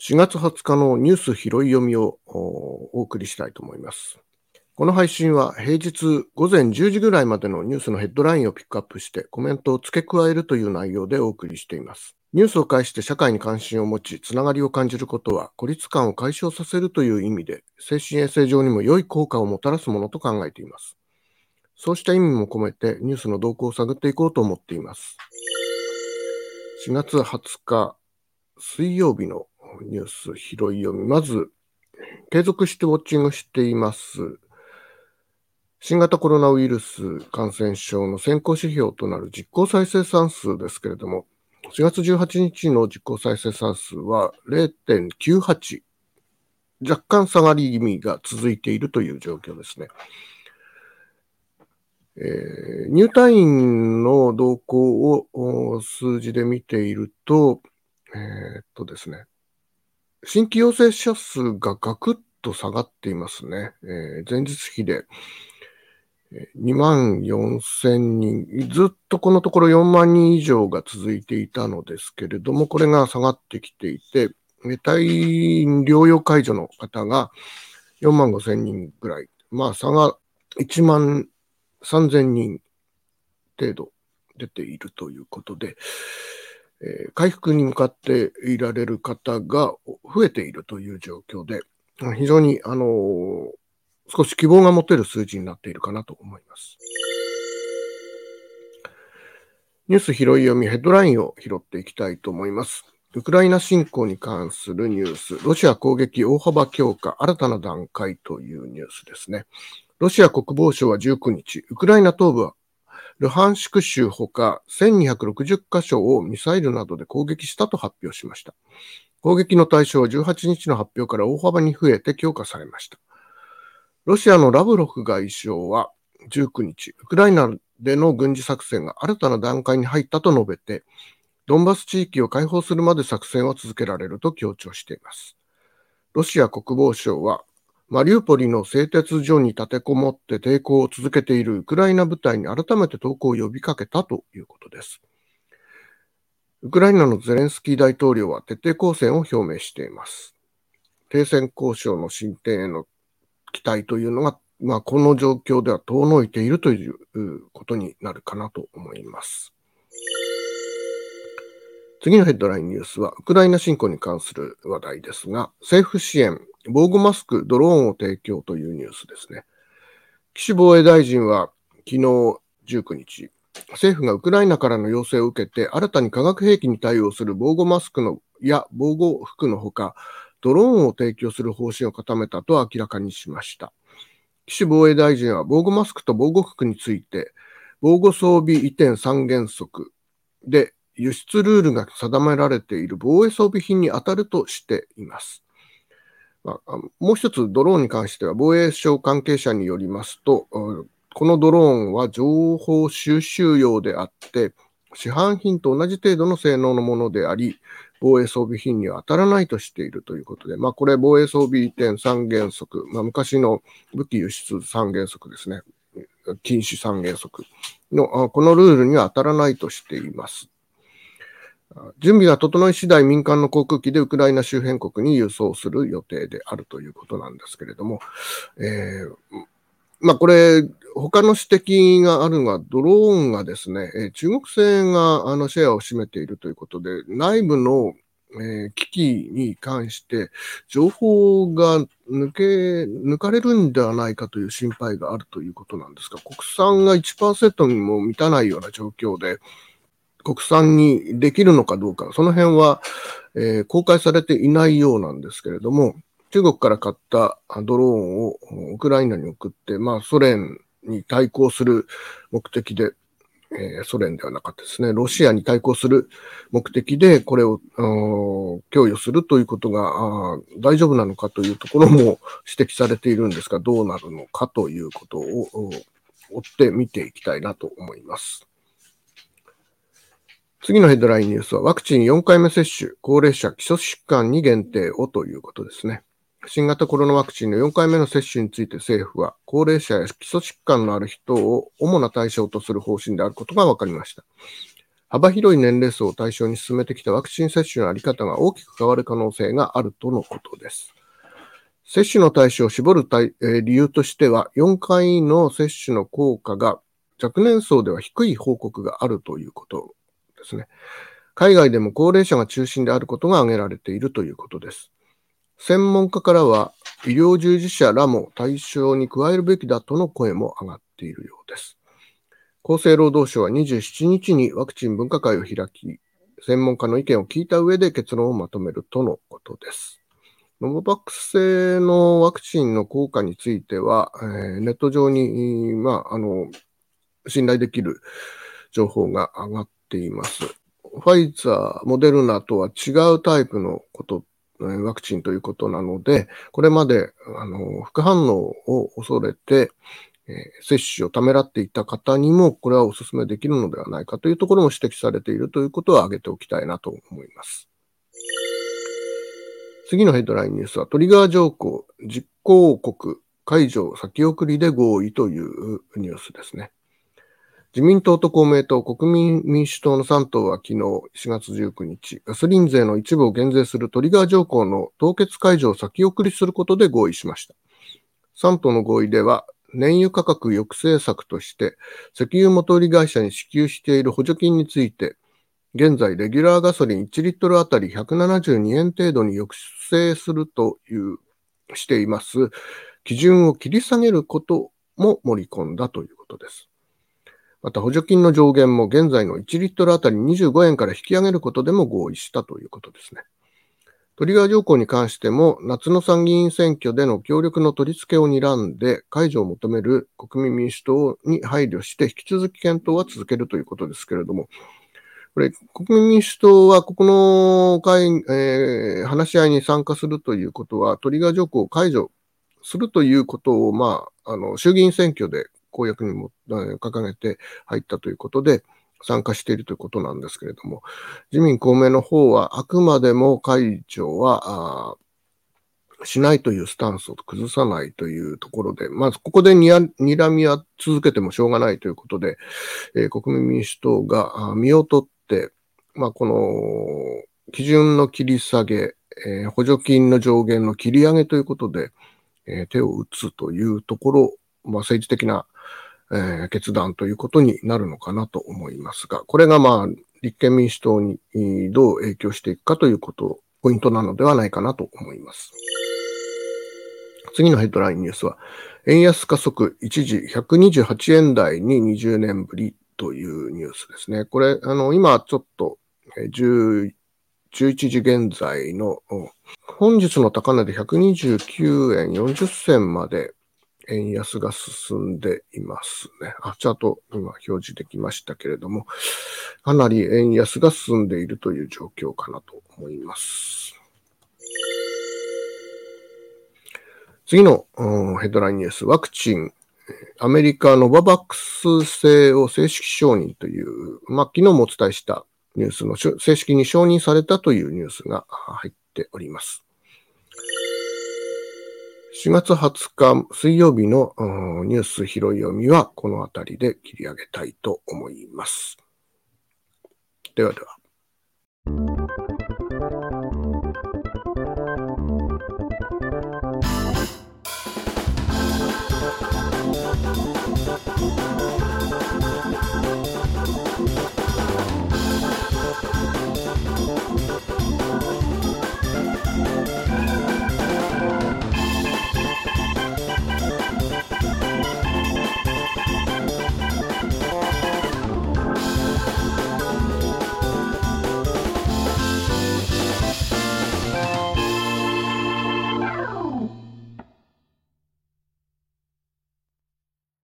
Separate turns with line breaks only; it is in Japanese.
4月20日のニュース拾い読みをお送りしたいと思います。この配信は平日午前10時ぐらいまでのニュースのヘッドラインをピックアップしてコメントを付け加えるという内容でお送りしています。ニュースを介して社会に関心を持ち、つながりを感じることは孤立感を解消させるという意味で、精神衛生上にも良い効果をもたらすものと考えています。そうした意味も込めてニュースの動向を探っていこうと思っています。4月20日水曜日のニュース拾い読み。まず、継続してウォッチングしています。新型コロナウイルス感染症の先行指標となる実効再生産数ですけれども、4月18日の実効再生産数は0.98。若干下がり気味が続いているという状況ですね。えー、入退院の動向を数字で見ていると、えー、っとですね、新規陽性者数がガクッと下がっていますね。えー、前日比で2万4千人、ずっとこのところ4万人以上が続いていたのですけれども、これが下がってきていて、退院療養解除の方が4万5千人ぐらい、まあ差が1万3千人程度出ているということで、えー、回復に向かっていられる方が増えているという状況で、非常に、あのー、少し希望が持てる数字になっているかなと思います。ニュース拾い読みヘッドラインを拾っていきたいと思います。ウクライナ侵攻に関するニュース、ロシア攻撃大幅強化、新たな段階というニュースですね。ロシア国防省は19日、ウクライナ東部はルハンシク州ほか1260カ所をミサイルなどで攻撃したと発表しました。攻撃の対象は18日の発表から大幅に増えて強化されました。ロシアのラブロフ外相は19日、ウクライナでの軍事作戦が新たな段階に入ったと述べて、ドンバス地域を解放するまで作戦は続けられると強調しています。ロシア国防省はマリウポリの製鉄所に立てこもって抵抗を続けているウクライナ部隊に改めて投降を呼びかけたということです。ウクライナのゼレンスキー大統領は徹底抗戦を表明しています。停戦交渉の進展への期待というのが、まあ、この状況では遠のいているということになるかなと思います。次のヘッドラインニュースは、ウクライナ侵攻に関する話題ですが、政府支援、防護マスク、ドローンを提供というニュースですね。岸防衛大臣は昨日19日、政府がウクライナからの要請を受けて、新たに化学兵器に対応する防護マスクのや防護服のほか、ドローンを提供する方針を固めたと明らかにしました。岸防衛大臣は防護マスクと防護服について、防護装備移転三原則で輸出ルールが定められている防衛装備品に当たるとしています。まあ、もう一つドローンに関しては防衛省関係者によりますと、このドローンは情報収集用であって、市販品と同じ程度の性能のものであり、防衛装備品には当たらないとしているということで、まあ、これ防衛装備移転三原則、まあ、昔の武器輸出三原則ですね。禁止三原則の、このルールには当たらないとしています。準備が整い次第民間の航空機でウクライナ周辺国に輸送する予定であるということなんですけれども、えー、まあこれ、他の指摘があるのは、ドローンがですね、え中国製があのシェアを占めているということで、内部のえー、機器に関して情報が抜け、抜かれるんではないかという心配があるということなんですが、国産が1%にも満たないような状況で、国産にできるのかどうか、その辺は、えー、公開されていないようなんですけれども、中国から買ったドローンをウクライナに送って、まあ、ソ連に対抗する目的で、えー、ソ連ではなかったですね、ロシアに対抗する目的でこれを供与するということが大丈夫なのかというところも 指摘されているんですが、どうなるのかということを追って見ていきたいなと思います。次のヘッドラインニュースは、ワクチン4回目接種、高齢者基礎疾患に限定をということですね。新型コロナワクチンの4回目の接種について政府は、高齢者や基礎疾患のある人を主な対象とする方針であることが分かりました。幅広い年齢層を対象に進めてきたワクチン接種のあり方が大きく変わる可能性があるとのことです。接種の対象を絞る理由としては、4回の接種の効果が若年層では低い報告があるということですね。海外でも高齢者が中心であることが挙げられているということです。専門家からは、医療従事者らも対象に加えるべきだとの声も上がっているようです。厚生労働省は27日にワクチン分科会を開き、専門家の意見を聞いた上で結論をまとめるとのことです。ノボバックス製のワクチンの効果については、えー、ネット上に、まあ、あの、信頼できる情報が上がっています。ファイザー、モデルナとは違うタイプのこと、ワクチンということなので、これまで、あの、副反応を恐れて、え、接種をためらっていた方にも、これはお勧めできるのではないかというところも指摘されているということは挙げておきたいなと思います。次のヘッドラインニュースは、トリガー条項実行国解除先送りで合意というニュースですね。自民党と公明党、国民民主党の3党は昨日4月19日、ガソリン税の一部を減税するトリガー条項の凍結解除を先送りすることで合意しました。3党の合意では、燃油価格抑制策として、石油元売り会社に支給している補助金について、現在、レギュラーガソリン1リットルあたり172円程度に抑制するという、しています。基準を切り下げることも盛り込んだということです。また補助金の上限も現在の1リットルあたり25円から引き上げることでも合意したということですね。トリガー条項に関しても、夏の参議院選挙での協力の取り付けを睨んで、解除を求める国民民主党に配慮して、引き続き検討は続けるということですけれども、これ、国民民主党はここの会、えー、話し合いに参加するということは、トリガー条項を解除するということを、まあ、あの、衆議院選挙で公約にも、掲げて入ったということで、参加しているということなんですけれども、自民公明の方はあくまでも解除は、しないというスタンスを崩さないというところで、まずここでにらみは続けてもしょうがないということで、えー、国民民主党が身を取って、まあ、この基準の切り下げ、えー、補助金の上限の切り上げということで、えー、手を打つというところ、まあ、政治的な、えー、決断ということになるのかなと思いますが、これがまあ、立憲民主党にどう影響していくかということ、ポイントなのではないかなと思います。次のヘッドラインニュースは、円安加速一時128円台に20年ぶりというニュースですね。これ、あの、今ちょっと、10 11時現在の、本日の高値で129円40銭まで円安が進んでいますね。あ、チャート今表示できましたけれども、かなり円安が進んでいるという状況かなと思います。次のヘッドラインニュース、ワクチンアメリカノババックス製を正式承認という、まあ、昨日もお伝えしたニュースの正式に承認されたというニュースが入っております。4月20日水曜日のニュース拾い読みはこの辺りで切り上げたいと思います。ではでは。